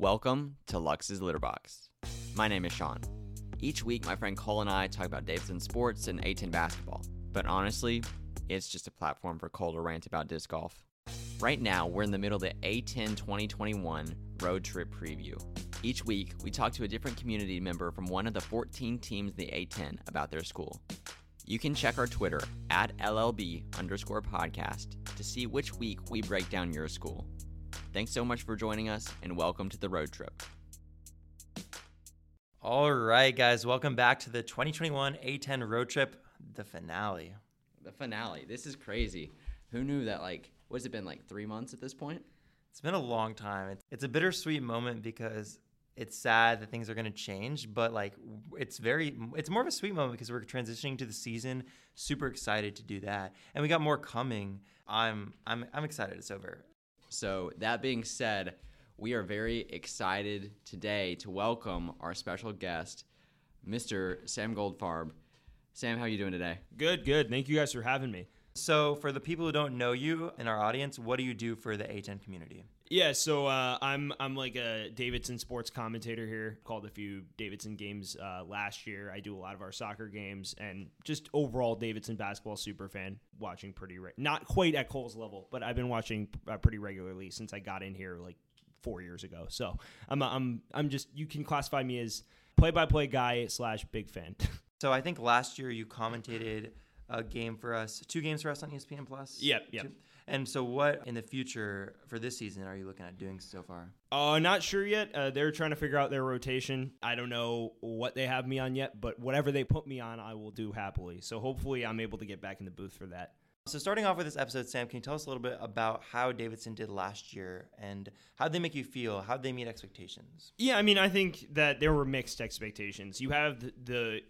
Welcome to Lux's Litter Box. My name is Sean. Each week, my friend Cole and I talk about Davidson sports and A10 basketball. But honestly, it's just a platform for Cole to rant about disc golf. Right now, we're in the middle of the A10 2021 road trip preview. Each week, we talk to a different community member from one of the 14 teams in the A10 about their school. You can check our Twitter at LLB underscore podcast to see which week we break down your school. Thanks so much for joining us and welcome to the road trip. All right, guys, welcome back to the 2021 A10 road trip, the finale. The finale. This is crazy. Who knew that, like, what's it been, like three months at this point? It's been a long time. It's, it's a bittersweet moment because it's sad that things are going to change, but like it's very, it's more of a sweet moment because we're transitioning to the season. Super excited to do that, and we got more coming. I'm, I'm, I'm excited. It's over. So, that being said, we are very excited today to welcome our special guest, Mr. Sam Goldfarb. Sam, how are you doing today? Good, good. Thank you guys for having me. So, for the people who don't know you in our audience, what do you do for the A10 community? Yeah, so uh, I'm I'm like a Davidson sports commentator here. Called a few Davidson games uh, last year. I do a lot of our soccer games and just overall Davidson basketball super fan. Watching pretty re- not quite at Cole's level, but I've been watching uh, pretty regularly since I got in here like four years ago. So I'm I'm I'm just you can classify me as play by play guy slash big fan. So, I think last year you commentated a game for us, two games for us on ESPN Plus. Yep, yep. Two? And so, what in the future for this season are you looking at doing so far? Uh, not sure yet. Uh, they're trying to figure out their rotation. I don't know what they have me on yet, but whatever they put me on, I will do happily. So hopefully, I'm able to get back in the booth for that. So, starting off with this episode, Sam, can you tell us a little bit about how Davidson did last year and how they make you feel? How did they meet expectations? Yeah, I mean, I think that there were mixed expectations. You have the, the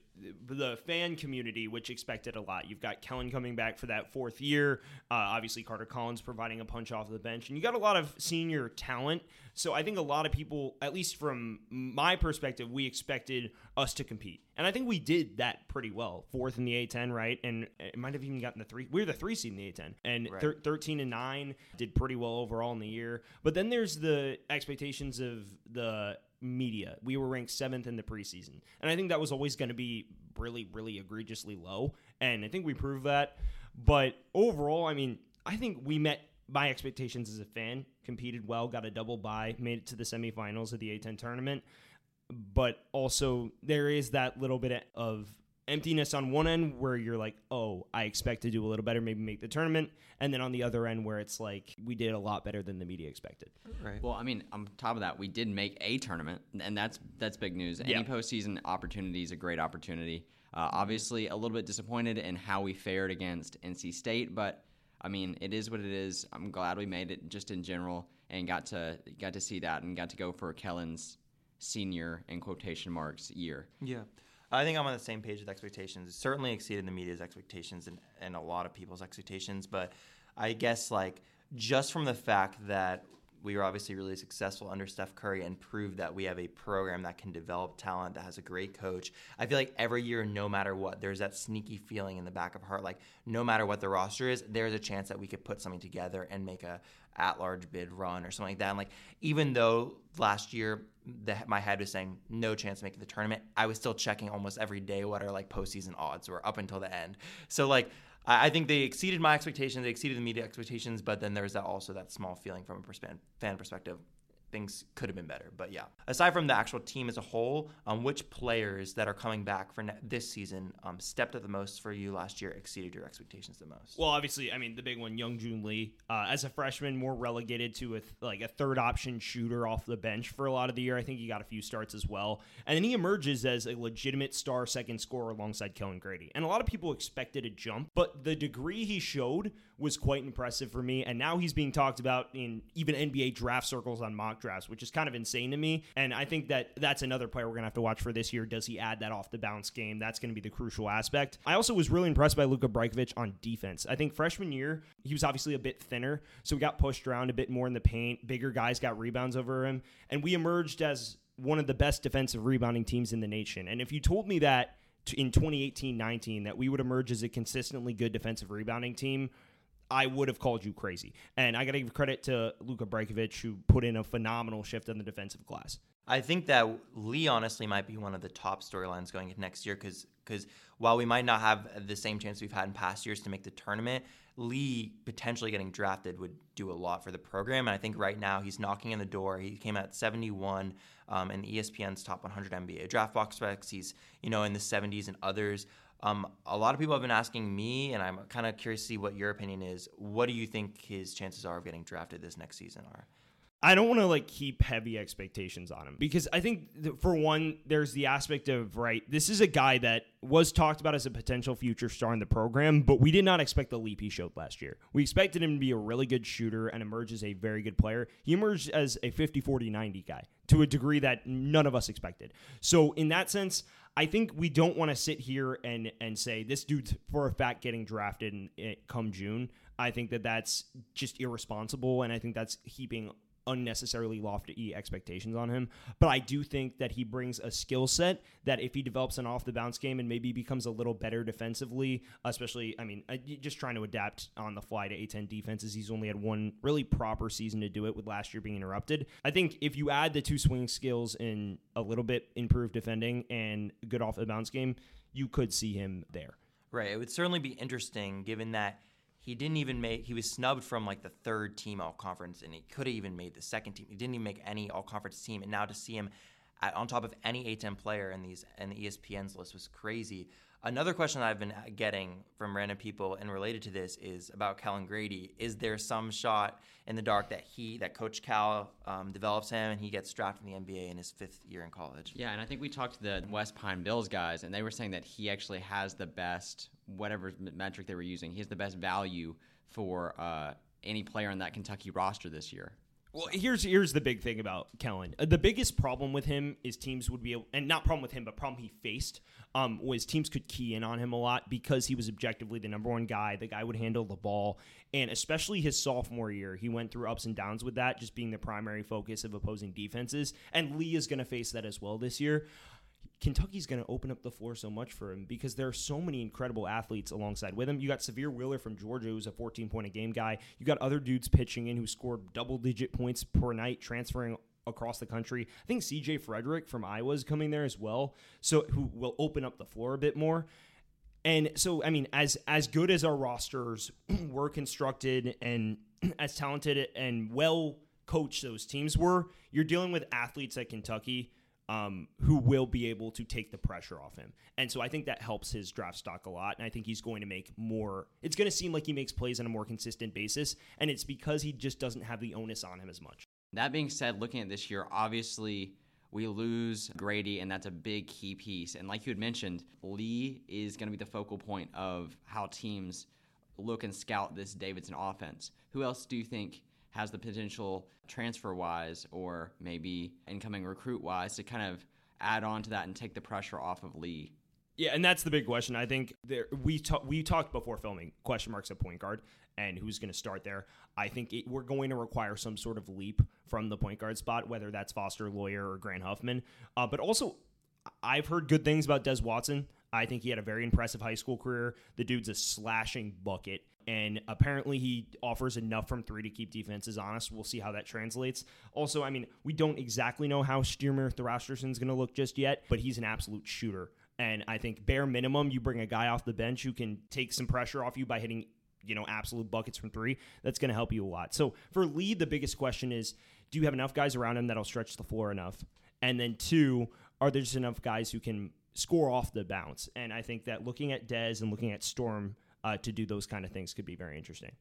the fan community, which expected a lot. You've got Kellan coming back for that fourth year. Uh, obviously, Carter Collins providing a punch off the bench, and you got a lot of senior talent. So I think a lot of people, at least from my perspective, we expected us to compete, and I think we did that pretty well. Fourth in the A10, right? And it might have even gotten the three. We were the three seed in the A10, and Right. thir- thirteen and nine did pretty well overall in the year. But then there's the expectations of the media. We were ranked seventh in the preseason. And I think that was always going to be really, really egregiously low. And I think we proved that. But overall, I mean, I think we met my expectations as a fan, competed well, got a double bye, made it to the semifinals of the A10 tournament. But also, there is that little bit of emptiness on one end where you're like, oh, I expect to do a little better, maybe make the tournament. And then on the other end where it's like, we did a lot better than the media expected. Right. Well, I mean, on top of that, we did make a tournament, and that's that's big news. Any Yeah. postseason opportunity is a great opportunity. Uh, obviously, a little bit disappointed in how we fared against NC State, but I mean, it is what it is. I'm glad we made it just in general and got to got to see that and got to go for Kellan's senior in quotation marks year. Yeah. I think I'm on the same page with expectations. It certainly exceeded the media's expectations and, and a lot of people's expectations. But I guess, like, just from the fact that we were obviously really successful under Steph Curry and proved that we have a program that can develop talent, that has a great coach. I feel like every year, no matter what, there's that sneaky feeling in the back of heart, like no matter what the roster is, there's a chance that we could put something together and make a at-large bid run or something like that. And like even though last year the, my head was saying no chance of making the tournament, I was still checking almost every day what our like postseason odds were up until the end. So like I think they exceeded my expectations. They exceeded the media expectations, but then there's that also that small feeling from a fan perspective. Things could have been better, but yeah. Aside from the actual team as a whole, um, which players that are coming back for ne- this season um, stepped up the most for you last year, exceeded your expectations the most? Well, obviously, I mean the big one, Hyunjung Lee, uh, as a freshman, more relegated to a th- like a third option shooter off the bench for a lot of the year. I think he got a few starts as well, and then he emerges as a legitimate star second scorer alongside Kellan Grady. And a lot of people expected a jump, but the degree he showed was quite impressive for me. And now he's being talked about in even NBA draft circles on mock drafts, which is kind of insane to me. And I think that that's another player we're gonna have to watch for this year. Does he add that off the bounce game? That's gonna be the crucial aspect. I also was really impressed by Luka Brajkovic on defense. I think freshman year he was obviously a bit thinner, so we got pushed around a bit more in the paint. Bigger guys got rebounds over him, and we emerged as one of the best defensive rebounding teams in the nation. And if you told me that in 2018-19 that we would emerge as a consistently good defensive rebounding team, I would have called you crazy. And I got to give credit to Luka Brajkovic, who put in a phenomenal shift in the defensive glass. I think that Lee honestly might be one of the top storylines going into next year because because while we might not have the same chance we've had in past years to make the tournament, Lee potentially getting drafted would do a lot for the program. And I think right now he's knocking on the door. He came at 71 um, in ESPN's top 100 NBA draft prospects. He's you know in the 70s and others. Um, a lot of people have been asking me, and I'm kind of curious to see what your opinion is. What do you think his chances are of getting drafted this next season are? I don't want to like keep heavy expectations on him because I think for one, there's the aspect of right. This is a guy that was talked about as a potential future star in the program, but we did not expect the leap he showed last year. We expected him to be a really good shooter and emerge as a very good player. He emerged as a 50 40 90 guy to a degree that none of us expected. So, in that sense, I think we don't want to sit here and and say this dude's for a fact getting drafted in, in, come June. I think that that's just irresponsible, and I think that's heaping unnecessarily lofty expectations on him. But I do think that he brings a skill set that if he develops an off the bounce game and maybe becomes a little better defensively, especially, I mean, uh, just trying to adapt on the fly to A10 defenses. He's only had one really proper season to do it with last year being interrupted. I think if you add the two swing skills in a little bit improved defending and good off the bounce game, you could see him there. Right. It would certainly be interesting given that he didn't even make he was snubbed from like the third team all conference and he could have even made the second team. He didn't even make any all conference team and now to see him at, on top of any A10 player in these and the espn's list was crazy another question that i've been getting from random people and related to this is about Kellan Grady is there some shot in the dark that he that coach cal um, develops him and he gets drafted in the nba in his fifth year in college yeah and i think we talked to the west pine bills guys and they were saying that he actually has the best whatever metric they were using, he has the best value for uh, any player on that Kentucky roster this year. Well, here's here's the big thing about Kellan. Uh, the biggest problem with him is teams would be, able, and not problem with him, but problem he faced um, was teams could key in on him a lot because he was objectively the number one guy. The guy would handle the ball, and especially his sophomore year, he went through ups and downs with that, just being the primary focus of opposing defenses. And Lee is going to face that as well this year. Kentucky's going to open up the floor so much for him because there are so many incredible athletes alongside with him. You got Sahvir Wheeler from Georgia, who's a 14 point a game guy. You got other dudes pitching in who scored double digit points per night, transferring across the country. I think CJ Frederick from Iowa is coming there as well, so who will open up the floor a bit more. And so, I mean, as as good as our rosters were constructed and as talented and well coached those teams were, you're dealing with athletes at Kentucky um, who will be able to take the pressure off him. And so I think that helps his draft stock a lot. And I think he's going to make more, it's going to seem like he makes plays on a more consistent basis. And it's because he just doesn't have the onus on him as much. That being said, looking at this year, obviously we lose Grady, and that's a big key piece. And like you had mentioned, Lee is going to be the focal point of how teams look and scout this Davidson offense. Who else do you think has the potential transfer wise or maybe incoming recruit wise to kind of add on to that and take the pressure off of Lee. Yeah, and that's the big question. I think there, we ta- we talked before filming question marks at point guard and who's going to start there. I think it, we're going to require some sort of leap from the point guard spot, whether that's Foster Loyer, or Grant Huffman. Uh, but also, I've heard good things about Des Watson. I think he had a very impressive high school career. The dude's a slashing bucket and apparently he offers enough from three to keep defenses honest. We'll see how that translates. Also, I mean, we don't exactly know how Styrmir Thrastarson's going to look just yet, but he's an absolute shooter. And I think bare minimum, you bring a guy off the bench who can take some pressure off you by hitting, you know, absolute buckets from three. That's going to help you a lot. So for Lee, the biggest question is, do you have enough guys around him that'll stretch the floor enough? And then two, are there just enough guys who can score off the bounce? And I think that looking at Dez and looking at Storm uh, to do those kind of things could be very interesting.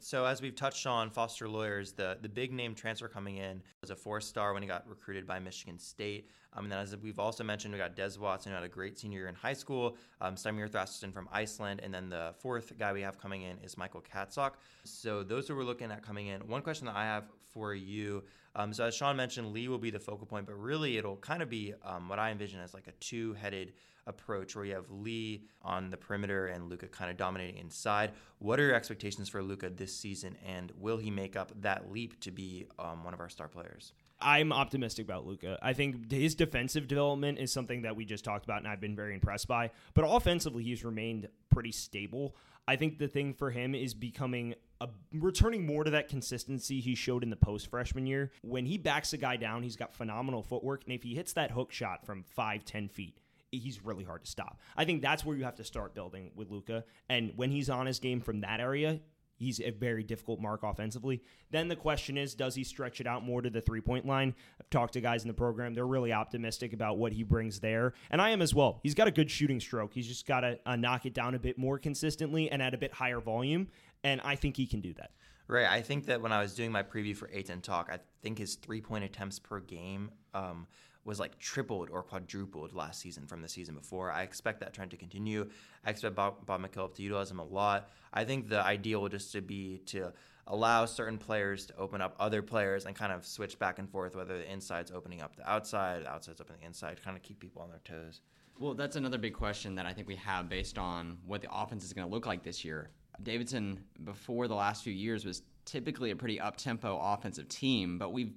So as we've touched on, Foster Loyer's, the the big name transfer coming in was a four star when he got recruited by Michigan State. Um, and then as we've also mentioned, we got Des Watson who had a great senior year in high school. Um, Thrastarson from Iceland, and then the fourth guy we have coming in is Michael Katzok. So those who we're looking at coming in. One question that I have for you. Um, so as Sean mentioned, Lee will be the focal point, but really it'll kind of be um, what I envision as like a two headed approach where you have Lee on the perimeter and Luka kind of dominating inside. What are your expectations for Luka this season, and will he make up that leap to be um, one of our star players? I'm optimistic about Luka. I think his defensive development is something that we just talked about, and I've been very impressed by. But offensively, he's remained pretty stable. I think the thing for him is becoming a, returning more to that consistency he showed in the post freshman year. When he backs a guy down, he's got phenomenal footwork, and if he hits that hook shot from five, ten feet, he's really hard to stop. I think that's where you have to start building with Luka. And when he's on his game from that area, he's a very difficult mark offensively. Then the question is, does he stretch it out more to the three point line? I've talked to guys in the program; they're really optimistic about what he brings there, and I am as well. He's got a good shooting stroke. He's just got to uh, knock it down a bit more consistently and at a bit higher volume, and I think he can do that. Right. I think that when I was doing my preview for A10 Talk, I think his three point attempts per game um, was like tripled or quadrupled last season from the season before. I expect that trend to continue. I expect Bob, Bob McKillop to utilize him a lot. I think the ideal will just to be to allow certain players to open up other players and kind of switch back and forth, whether the inside's opening up the outside, the outside's opening the inside, kind of keep people on their toes. Well, that's another big question that I think we have based on what the offense is going to look like this year. Davidson, before the last few years, was typically a pretty up tempo offensive team, but we've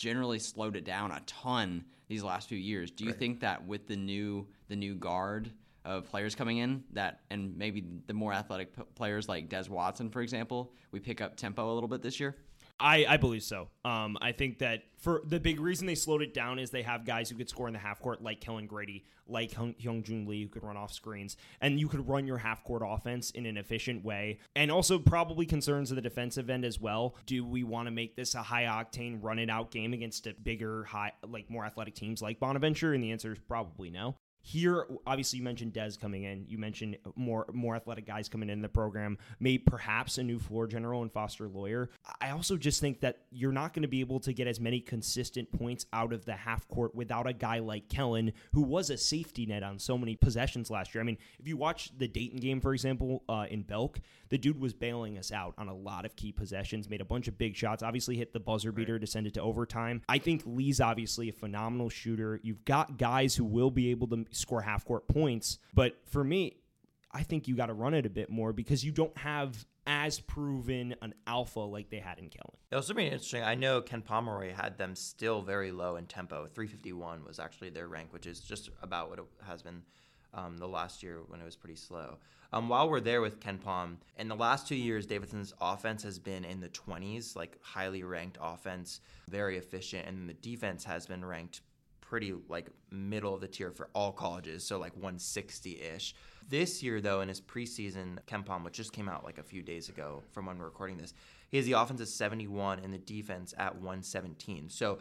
generally slowed it down a ton these last few years. Do you right. think that with the new the new guard of players coming in that and maybe the more athletic p- players like Des Watson, for example, we pick up tempo a little bit this year? I, I believe so. Um, I think that for the big reason they slowed it down is they have guys who could score in the half court, like Kellan Grady, like Hyunjung Lee, who could run off screens, and you could run your half court offense in an efficient way. And also probably concerns of the defensive end as well. Do we want to make this a high octane, run it out game against a bigger, high, like more athletic teams like Bonaventure? And the answer is probably no. Here, obviously, you mentioned Des coming in. You mentioned more more athletic guys coming in the program. Maybe perhaps a new floor general and Foster Loyer. I also just think that you're not going to be able to get as many consistent points out of the half court without a guy like Kellan, who was a safety net on so many possessions last year. I mean, if you watch the Dayton game, for example, uh, in Belk, the dude was bailing us out on a lot of key possessions, made a bunch of big shots. Obviously, hit the buzzer beater right. to send it to overtime. I think Lee's obviously a phenomenal shooter. You've got guys who will be able to score half court points. But for me, I think you got to run it a bit more because you don't have as proven an alpha like they had in Kellan. It also been interesting. I know Ken Pomeroy had them still very low in tempo. 351 was actually their rank, which is just about what it has been um, the last year when it was pretty slow. Um, while we're there with KenPom, in the last two years, Davidson's offense has been in the 20s, like highly ranked offense, very efficient, and the defense has been ranked pretty like middle of the tier for all colleges, so like 160 ish. This year, though, in his preseason KenPom, which just came out like a few days ago from when we're recording this, he has the offense at 71 and the defense at 117. So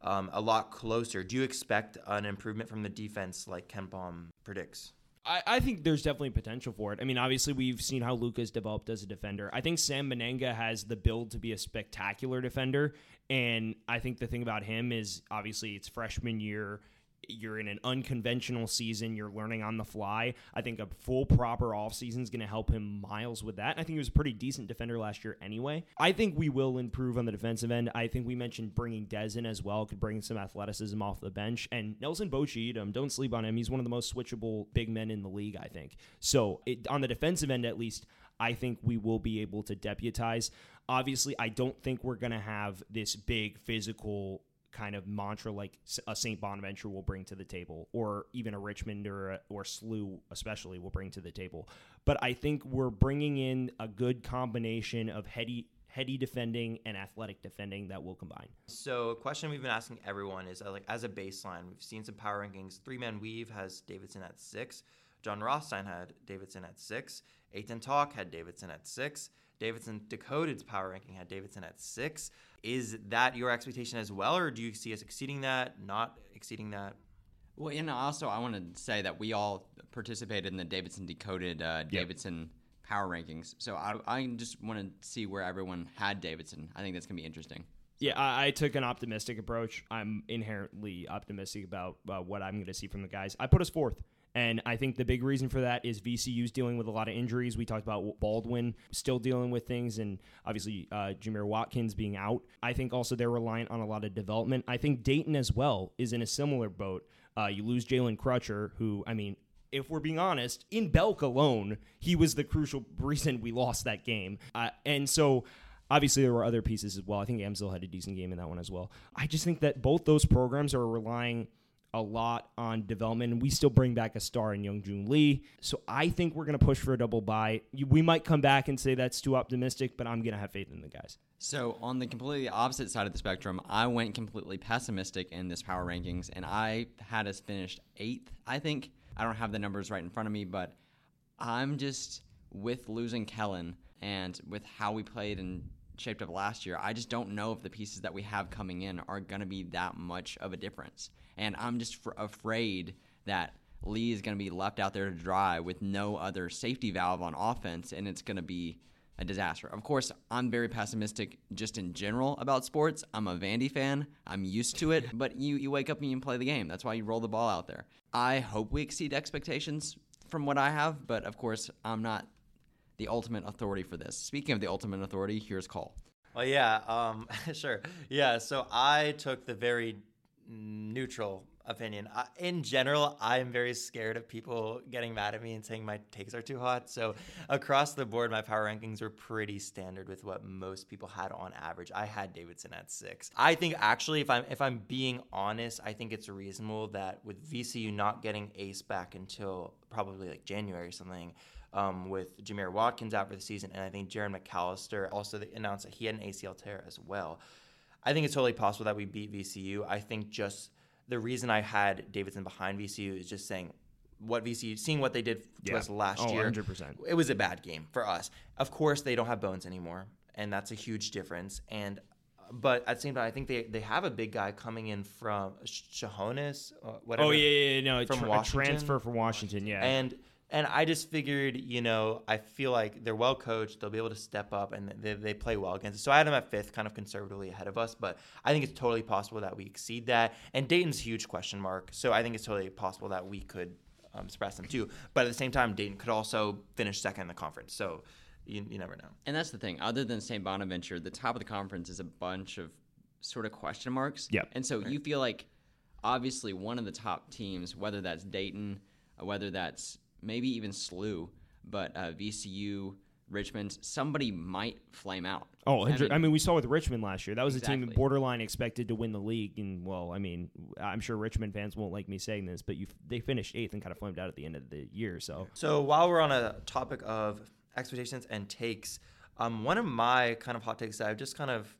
um, a lot closer. Do you expect an improvement from the defense like KenPom predicts? I, I, think there's definitely potential for it. I mean, obviously, we've seen how Luka's developed as a defender. I think Sam Mennenga has the build to be a spectacular defender. And I think the thing about him is obviously it's freshman year you're in an unconventional season, you're learning on the fly. I think a full proper offseason is going to help him miles with that. I think he was a pretty decent defender last year anyway. I think we will improve on the defensive end. I think we mentioned bringing Des in as well, could bring some athleticism off the bench. And Nelson Boachie, don't sleep on him. He's one of the most switchable big men in the league, I think. So it, on the defensive end, at least, I think we will be able to deputize. Obviously, I don't think we're going to have this big physical kind of mantra like a St. Bonaventure will bring to the table, or even a Richmond or a, or SLU especially will bring to the table. But I think we're bringing in a good combination of heady heady defending and athletic defending that will combine. So, a question we've been asking everyone is uh, like as a baseline, we've seen some power rankings. Three Man Weave has Davidson at six. Jon Rothstein had Davidson at six. A10 Talk had Davidson at six. Davidson Decoded's power ranking had Davidson at six. Is that your expectation as well, or do you see us exceeding that, not exceeding that? Well, and also I want to say that we all participated in the Davidson Decoded uh, Davidson yep. power rankings. So I, I just want to see where everyone had Davidson. I think that's going to be interesting. Yeah, I, I, took an optimistic approach. I'm inherently optimistic about uh, what I'm going to see from the guys. I put us fourth. And I think the big reason for that is VCU's dealing with a lot of injuries. We talked about Baldwin still dealing with things, and obviously uh, Jamir Watkins being out. I think also they're reliant on a lot of development. I think Dayton as well is in a similar boat. Uh, you lose Jalen Crutcher, who, I mean, if we're being honest, in Belk alone, he was the crucial reason we lost that game. Uh, and so obviously there were other pieces as well. I think Amsdale had a decent game in that one as well. I just think that both those programs are relying a lot on development, and we still bring back a star in Hyunjung Lee. So I think we're going to push for a double bye. We might come back and say that's too optimistic, but I'm going to have faith in the guys. So on the completely opposite side of the spectrum, I went completely pessimistic in this power rankings, and I had us finished eighth. I think I don't have the numbers right in front of me, but I'm just with losing Kellan and with how we played and shaped up last year. I just don't know if the pieces that we have coming in are going to be that much of a difference. And I'm just f- afraid that Lee is going to be left out there to dry with no other safety valve on offense, and it's going to be a disaster. Of course, I'm very pessimistic just in general about sports. I'm a Vandy fan. I'm used to it, but you, you wake up and you play the game. That's why you roll the ball out there. I hope we exceed expectations from what I have, but of course, I'm not the ultimate authority for this. Speaking of the ultimate authority, here's Cole. Well, yeah, um, sure. Yeah, so I took the very neutral opinion. I, in general, I'm very scared of people getting mad at me and saying my takes are too hot. So across the board, my power rankings were pretty standard with what most people had on average. I had Davidson at six. I think actually, if I'm if I'm being honest, I think it's reasonable that with VCU not getting Ace back until probably like January or something um, with Jamir Watkins out for the season, and I think Jarren McAllister also announced that he had an ACL tear as well. I think it's totally possible that we beat VCU. I think just the reason I had Davidson behind VCU is just saying what VCU, seeing what they did to Yeah. us last Oh, year. 100%. It was a bad game for us. Of course, they don't have Bones anymore, and that's a huge difference. And but at the same time, I think they, they have a big guy coming in from Shahonis, uh, whatever. Oh yeah, yeah, yeah no, from tra- a Washington. transfer from Washington, yeah. And and I just figured, you know, I feel like they're well coached. They'll be able to step up, and they, they play well against us. So I had them at fifth, kind of conservatively ahead of us. But I think it's totally possible that we exceed that. And Dayton's a huge question mark. So I think it's totally possible that we could um, surpass them too. But at the same time, Dayton could also finish second in the conference. So you, you never know. And that's the thing. Other than St. Bonaventure, the top of the conference is a bunch of sort of question marks. Yeah. And so you feel like obviously one of the top teams, whether that's Dayton, whether that's maybe even SLU, but uh, VCU, Richmond, somebody might flame out. Oh, 100 mean- I mean, we saw with Richmond last year. That was a team Exactly. borderline expected to win the league, and well, I mean, I'm sure Richmond fans won't like me saying this, but you they finished eighth and kind of flamed out at the end of the year. So So while we're on a topic of expectations and takes, um, one of my kind of hot takes that I've just kind of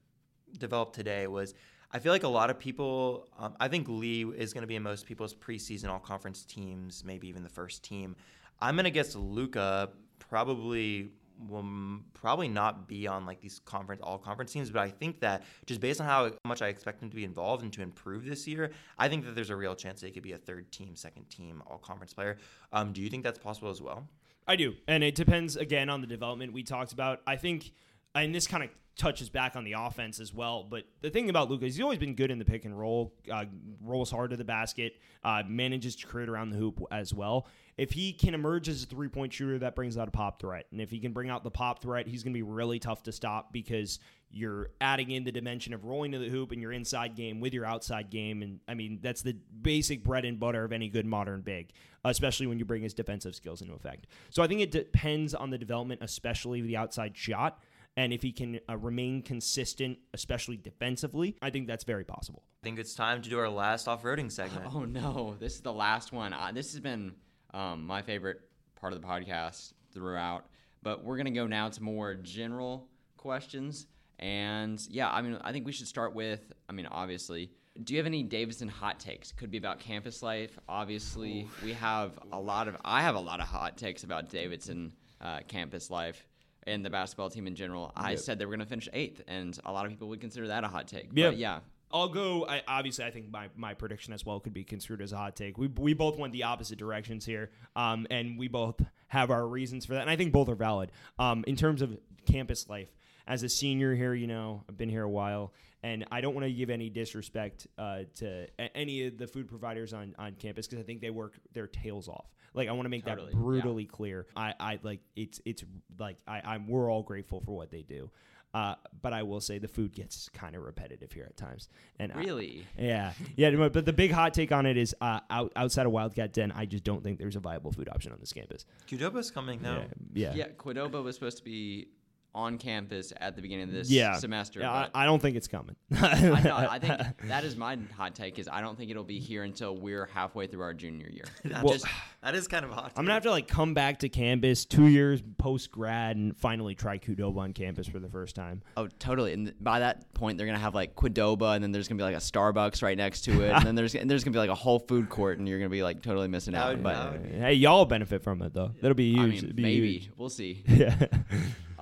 developed today was I feel like a lot of people, um, I think Lee is going to be in most people's preseason all conference teams, maybe even the first team. I'm going to guess Luka probably will probably not be on like these conference all conference teams, but I think that just based on how much I expect him to be involved and to improve this year, I think that there's a real chance that he could be a third team, second team all conference player. Um, do you think that's possible as well? I do, and it depends again on the development we talked about. I think, and this kind of touches back on the offense as well. But the thing about Luka is he's always been good in the pick and roll, uh, rolls hard to the basket, uh, manages to create around the hoop as well. If he can emerge as a three point shooter, that brings out a pop threat, and if he can bring out the pop threat, he's going to be really tough to stop because you're adding in the dimension of rolling to the hoop and your inside game with your outside game. And I mean, that's the basic bread and butter of any good modern big, especially when you bring his defensive skills into effect. So I think it depends on the development, especially the outside shot. And if he can uh, remain consistent, especially defensively, I think that's very possible. I think it's time to do our last off-roading segment. Oh no, this is the last one. Uh, this has been um, my favorite part of the podcast throughout. But we're gonna go now to more general questions. And yeah, I mean, I think we should start with. I mean, obviously, do you have any Davidson hot takes? Could be about campus life. Obviously, we have a lot of. I have a lot of hot takes about Davidson uh, campus life and the basketball team in general. I said they were gonna finish eighth, and a lot of people would consider that a hot take. Yeah. But yeah. I'll go. I, obviously, I think my, my prediction as well could be construed as a hot take. We, we both went the opposite directions here, um, and we both have our reasons for that, and I think both are valid. Um, in terms of campus life, as a senior here, you know, I've been here a while, and I don't want to give any disrespect uh, to a- any of the food providers on, on campus because I think they work their tails off. Like I want to make Totally, that yeah. brutally clear. I, I like it's it's like I, I'm we're all grateful for what they do. Uh, but I will say the food gets kind of repetitive here at times. And I- Really? yeah, yeah. But the big hot take on it is uh, out, outside of Wildcat Den, I just don't think there's a viable food option on this campus. Qdoba's coming now. Yeah, yeah. Yeah, Qdoba was supposed to be on campus at the beginning of this yeah. semester. Yeah, but- I, I don't think it's coming. I, know, I think that is my hot take. Is I don't think it'll be here until we're halfway through our junior year. That, Well- just, that is kind of hot. I'm gonna have to like come back to campus two years post grad and finally try Qdoba on campus for the first time. Oh, totally. And by that point, they're gonna have like Qdoba, and then there's gonna be like a Starbucks right next to it, and then there's and there's gonna be like a whole food court, and you're gonna be like totally missing out. would- but would- Hey, y'all benefit from it though. That'll be huge. I mean, be maybe huge. we'll see. Yeah.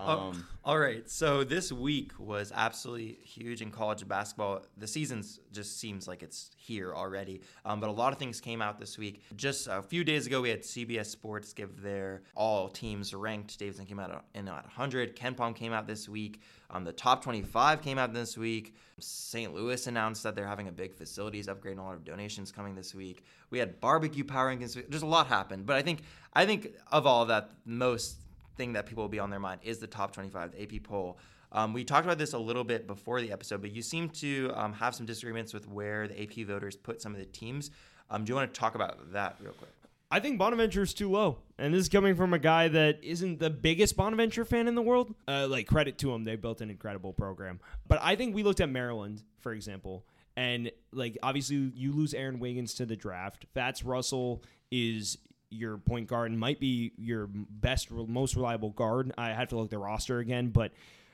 Oh, Um, all right. So this week was absolutely huge in college basketball. The season just seems like it's here already. Um, but a lot of things came out this week. Just a few days ago, we had CBS Sports give their all teams ranked. Davidson came out in at 100. KenPom came out this week. Um, the top 25 came out this week. St. Louis announced that they're having a big facilities upgrade and a lot of donations coming this week. We had barbecue power rankings. There's a lot happened, but I think I think of all that, most thing that people will be on their mind is the top 25, the AP poll. Um, we talked about this a little bit before the episode, but you seem to um, have some disagreements with where the AP voters put some of the teams. Um, do you want to talk about that real quick? I think Bonaventure is too low, and this is coming from a guy that isn't the biggest Bonaventure fan in the world. Uh, like credit to him, they built an incredible program. But I think we looked at Maryland, for example, and like obviously you lose Aaron Wiggins to the draft. Fats Russell is your point guard and might be your best, most reliable guard. I have to look at the roster again, but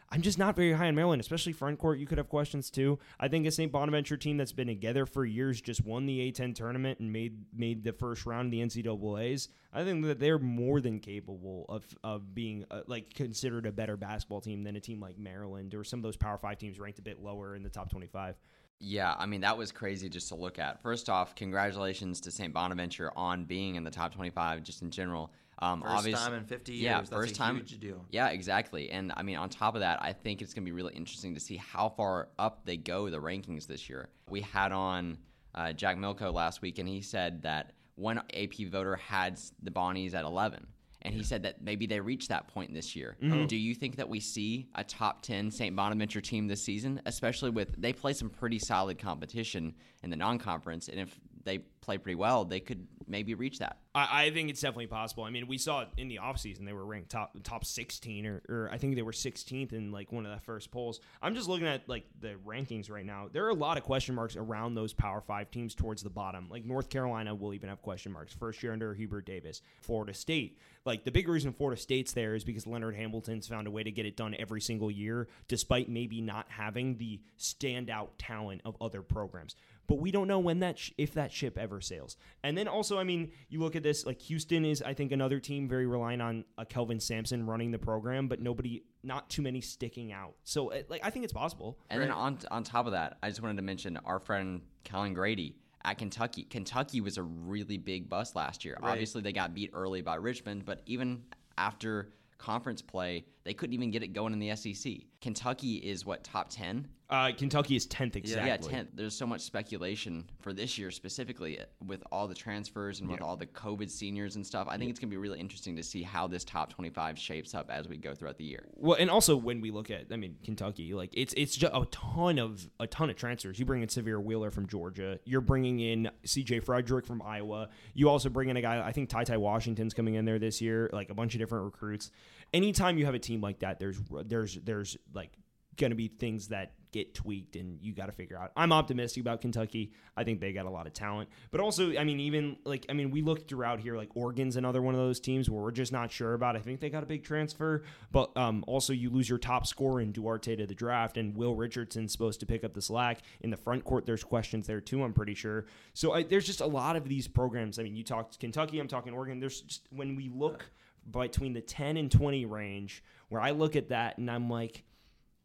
I'm just not very high on Maryland, especially front court. You could have questions too. I think a St. Bonaventure team that's been together for years just won the A10 tournament and made made the first round of the NCAA's. I think that they're more than capable of of being uh, like considered a better basketball team than a team like Maryland or some of those Power Five teams ranked a bit lower in the top 25. Yeah, I mean that was crazy just to look at. First off, congratulations to St. Bonaventure on being in the top 25 just in general. Um, First time in 50 years. Yeah, That's first a time. huge deal. Yeah, exactly. And I mean, on top of that, I think it's going to be really interesting to see how far up they go the rankings this year. We had on uh, Jack Milko last week, and he said that one AP voter had the Bonnies at 11. And he said that maybe they reached that point this year. Mm-hmm. Do you think that we see a top 10 St. Bonaventure team this season, especially with they play some pretty solid competition in the non conference? And if they play pretty well, they could maybe reach that. I, I think it's definitely possible. I mean, we saw it in the offseason. They were ranked top top 16, or, or I think they were 16th in like one of the first polls. I'm just looking at like the rankings right now. There are a lot of question marks around those Power Five teams towards the bottom. Like North Carolina will even have question marks. First year under Hubert Davis. Florida State. Like the big reason Florida State's there is because Leonard Hamilton's found a way to get it done every single year, despite maybe not having the standout talent of other programs but we don't know when that sh- if that ship ever sails. And then also, I mean, you look at this like Houston is I think another team very reliant on a Kelvin Sampson running the program, but nobody, not too many sticking out. So like I think it's possible. And then on on top of that, I just wanted to mention our friend Kellan Grady at Kentucky. Kentucky was a really big bust last year. Right. Obviously, they got beat early by Richmond, but even after conference play, they couldn't even get it going in the SEC. Kentucky is what top ten. Uh, Kentucky is tenth exactly. Yeah, tenth. There's so much speculation for this year specifically with all the transfers and with all the COVID seniors and stuff. I think it's gonna be really interesting to see how this top 25 shapes up as we go throughout the year. Well, and also when we look at, I mean, Kentucky, like it's it's just a ton of a ton of transfers. You bring in Sahvir Wheeler from Georgia. You're bringing in C.J. Frederick from Iowa. You also bring in a guy. I think Ty Ty Washington's coming in there this year. Like a bunch of different recruits. Anytime you have a team like that, there's there's there's like going to be things that get tweaked and you got to figure out. I'm optimistic about Kentucky. I think they got a lot of talent. But also, I mean, even like, I mean, we look throughout here, like Oregon's another one of those teams where we're just not sure about. I think they got a big transfer, but um, also you lose your top scorer in Duarte to the draft, and Will Richardson's supposed to pick up the slack. In the front court, there's questions there too, I'm pretty sure. So I, there's just a lot of these programs. I mean, you talked Kentucky, I'm talking Oregon. There's just, when we look between the 10 and 20 range, where I look at that and I'm like,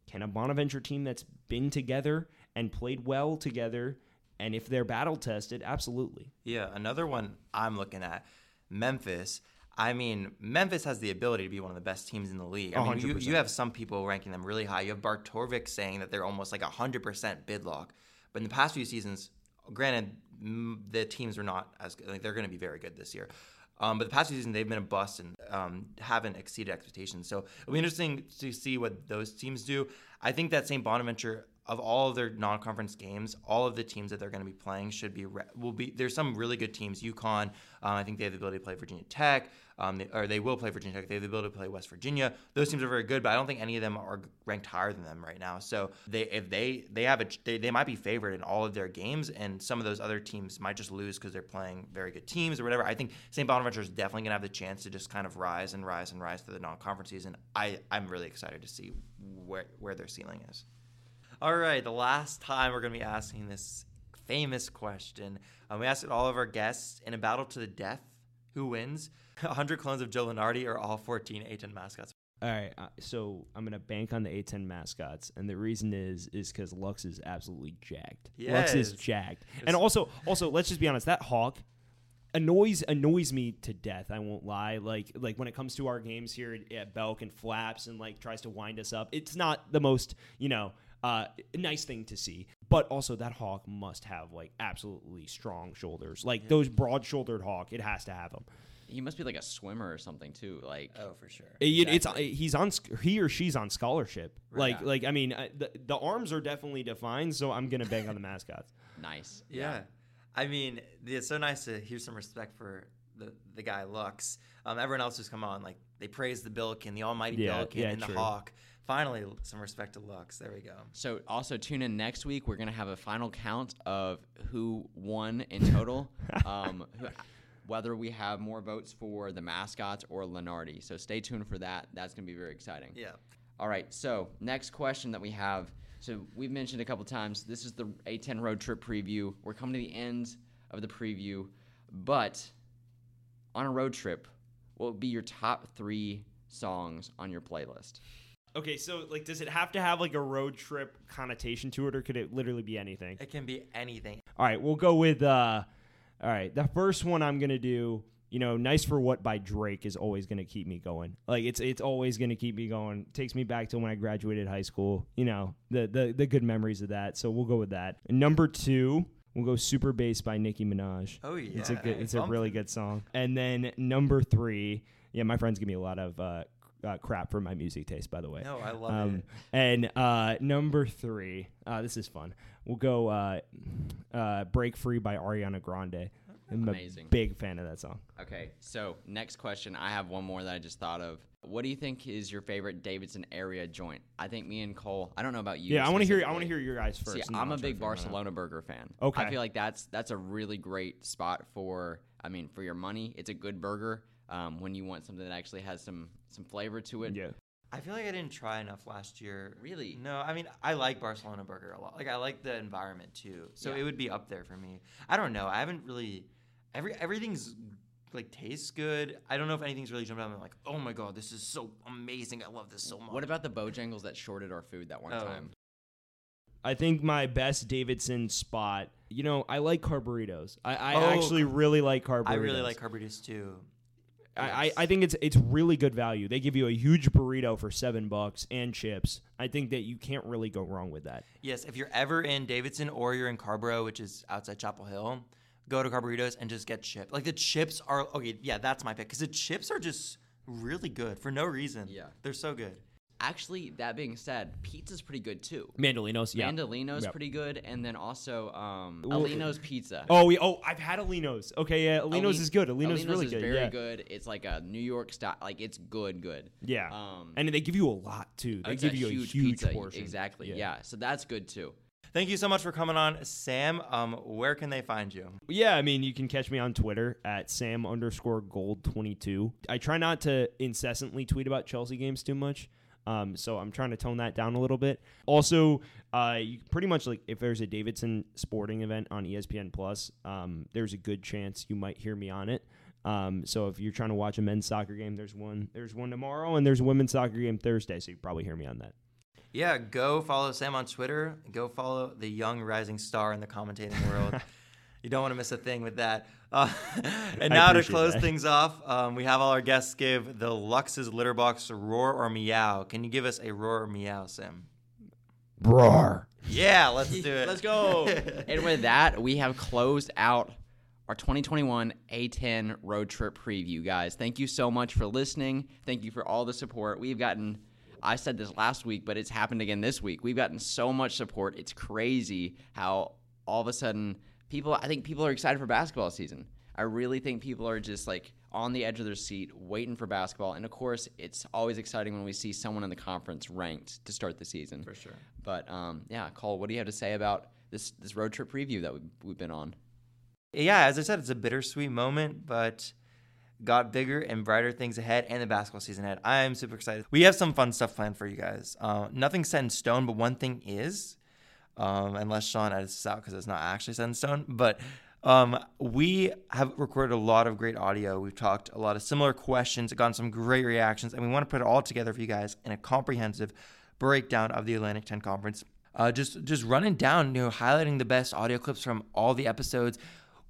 can a Bonaventure team that's been together and played well together, and if they're battle tested, absolutely. Yeah, another one I'm looking at, Memphis. I mean, Memphis has the ability to be one of the best teams in the league. I mean, you, 100%. you have some people ranking them really high. You have Bartorvik saying that they're almost like a 100% bid lock. But in the past few seasons, granted, the teams are not as good. Like, they're going to be very good this year. Um, but the past few seasons, they've been a bust and um, haven't exceeded expectations. So it'll be interesting to see what those teams do. I think that St. Bonaventure, of all of their non-conference games, all of the teams that they're going to be playing should be re- will be. There's some really good teams. UConn, um, I think they have the ability to play Virginia Tech, um, or they will play Virginia Tech. They have the ability to play West Virginia. Those teams are very good, but I don't think any of them are ranked higher than them right now. So they if they they have a they, they might be favored in all of their games, and some of those other teams might just lose because they're playing very good teams or whatever. I think St. Bonaventure is definitely going to have the chance to just kind of rise and rise and rise through the non-conference season. I I'm really excited to see where where their ceiling is. All right, the last time we're going to be asking this famous question. Um, we asked it all of our guests in a battle to the death. Who wins? 100 clones of Joe Lunardi or all 14 A10 mascots? All right, uh, so I'm gonna bank on the A10 mascots, and the reason is is because Lux is absolutely jacked. Lux is Yes. jacked, It's- and also also let's just be honest, that hawk annoys annoys me to death. I won't lie. Like like when it comes to our games here at, at Belk and flaps and like tries to wind us up, it's not the most you know uh, nice thing to see. But also that hawk must have like absolutely strong shoulders, like those broad shouldered hawk. It has to have them. He must be like a swimmer or something too. Like Oh, for sure. It- it's he's on he or she's on scholarship. Like Yeah. like I mean the the arms are definitely defined, so I'm gonna bank on the mascots. nice. Yeah. I mean, it's so nice to hear some respect for the, the guy Lux. Um, everyone else who's come on, like they praise the Billiken, the almighty Yeah, Billiken, yeah, and true. the Hawk. Finally, some respect to Lux. There we go. So also tune in next week. We're gonna have a final count of who won in total. um, who, whether we have more votes for the mascots or Lunardi. So stay tuned for that. That's gonna be very exciting. Yeah. All right. So next question that we have. So we've mentioned a couple times. This is the A10 road trip preview. We're coming to the end of the preview, but on a road trip, what would be your top three songs on your playlist? Okay, so like, does it have to have like a road trip connotation to it, or could it literally be anything? It can be anything. All right, we'll go with. uh All right, the first one I'm gonna do. You know, "Nice for What" by Drake is always gonna keep me going. Like it's it's always gonna keep me going. Takes me back to when I graduated high school. You know, the the the good memories of that. So we'll go with that. Number two, we'll go "Super Bass" by Nicki Minaj. Oh yeah. It's a good. It's a really good song. And then number three, yeah, my friends give me a lot of uh, uh, crap for my music taste, by the way. No, I love Um, it. and uh, number three, uh, this is fun. We'll go uh, uh, "Break Free" by Ariana Grande. I'm Amazing. a big fan of that song. Okay, so next question. I have one more that I just thought of. What do you think is your favorite Davidson area joint? I think me and Cole. I don't know about you. Yeah, I want to hear. I want to hear your guys first. See, I'm a big figure mine out. Barcelona burger fan. Okay. I feel like that's that's a really great spot for. I mean, for your money, it's a good burger. Um, when you want something that actually has some some flavor to it. Yeah. I feel like I didn't try enough last year. Really? No, I mean I like Barcelona Burger a lot. Like I like the environment too, so Yeah. it would be up there for me. I don't know. I haven't really. Every everything's like tastes good. I don't know if anything's really jumped out. I'm like, oh my god, this is so amazing. I love this so much. What about the Bojangles that shorted our food that one Oh. time? I think my best Davidson spot. You know, I like Carrburritos. I, I Oh, actually really like Carrburritos. I really like Carrburritos too. I, I, I think it's it's really good value. They give you a huge burrito for seven bucks and chips. I think that you can't really go wrong with that. Yes, if you're ever in Davidson or you're in Carrboro, which is outside Chapel Hill, go to Carrburritos and just get chips. Like the chips are okay. Yeah, that's my pick because the chips are just really good for no reason. Yeah. they're so good. Actually, that being said, pizza's pretty good too. Mandolinos, yeah. Mandolino's Yep. pretty good, and then also um, Well- Alino's pizza. Oh, we, oh, I've had Alinos. Okay, yeah, Alinos Ali- is good. Alinos, Alino's really is good. very yeah. good. It's like a New York style. Like it's good, good. Yeah, Um, and they give you a lot too. They it's give a you a huge pizza. portion. Exactly. Yeah. So that's good too. Thank you so much for coming on, Sam. Um, where can they find you? Yeah, I mean, you can catch me on Twitter at Sam underscore gold 22. I try not to incessantly tweet about Chelsea games too much. Um, so I'm trying to tone that down a little bit. Also, uh, you pretty much like if there's a Davidson sporting event on ESPN Plus, um, there's a good chance you might hear me on it. Um, so if you're trying to watch a men's soccer game, there's one there's one tomorrow, and there's a women's soccer game Thursday. So you probably hear me on that. Yeah, go follow Sam on Twitter. Go follow the young rising star in the commentating world. you don't want to miss a thing with that. Uh, and now to close that. things off, um, we have all our guests give the Lux's litter box roar or meow. Can you give us a roar or meow, Sam? Roar. Yeah, let's do it. Let's go. and with that, we have closed out our 2021 A10 road trip preview, guys. Thank you so much for listening. Thank you for all the support. We've gotten I said this last week, but it's happened again this week. We've gotten so much support. It's crazy how all of a sudden people, I think people are excited for basketball season. I really think people are just like on the edge of their seat waiting for basketball. And of course, it's always exciting when we see someone in the conference ranked to start the season. For sure. But um, yeah, Cole, what do you have to say about this this road trip preview that we've, we've been on? Yeah, as I said, it's a bittersweet moment, but got bigger and brighter things ahead and the basketball season ahead. I'm super excited. We have some fun stuff planned for you guys. Uh, nothing set in stone, but one thing is, um, unless Sean edits this out because it's not actually set in stone, but um, we have recorded a lot of great audio. We've talked a lot of similar questions, gotten some great reactions, and we want to put it all together for you guys in a comprehensive breakdown of the Atlantic 10 Conference. Uh, just just running down, you know, highlighting the best audio clips from all the episodes.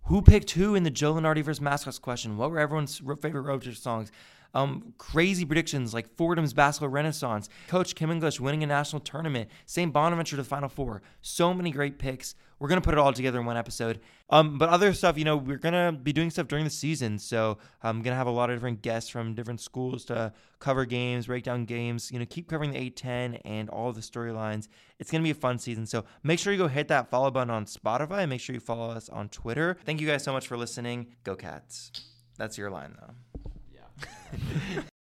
Who picked who in the Joe Lunardi versus Mascots question? What were everyone's favorite road trip songs? Um, crazy predictions like Fordham's basketball renaissance, Coach Kim English winning a national tournament, St. Bonaventure to the Final Four. So many great picks. We're gonna put it all together in one episode. Um, but other stuff, you know, we're gonna be doing stuff during the season, so I'm gonna have a lot of different guests from different schools to cover games, break down games. You know, keep covering the A10 and all the storylines. It's gonna be a fun season. So make sure you go hit that follow button on Spotify and make sure you follow us on Twitter. Thank you guys so much for listening. Go Cats. That's your line though. Yeah.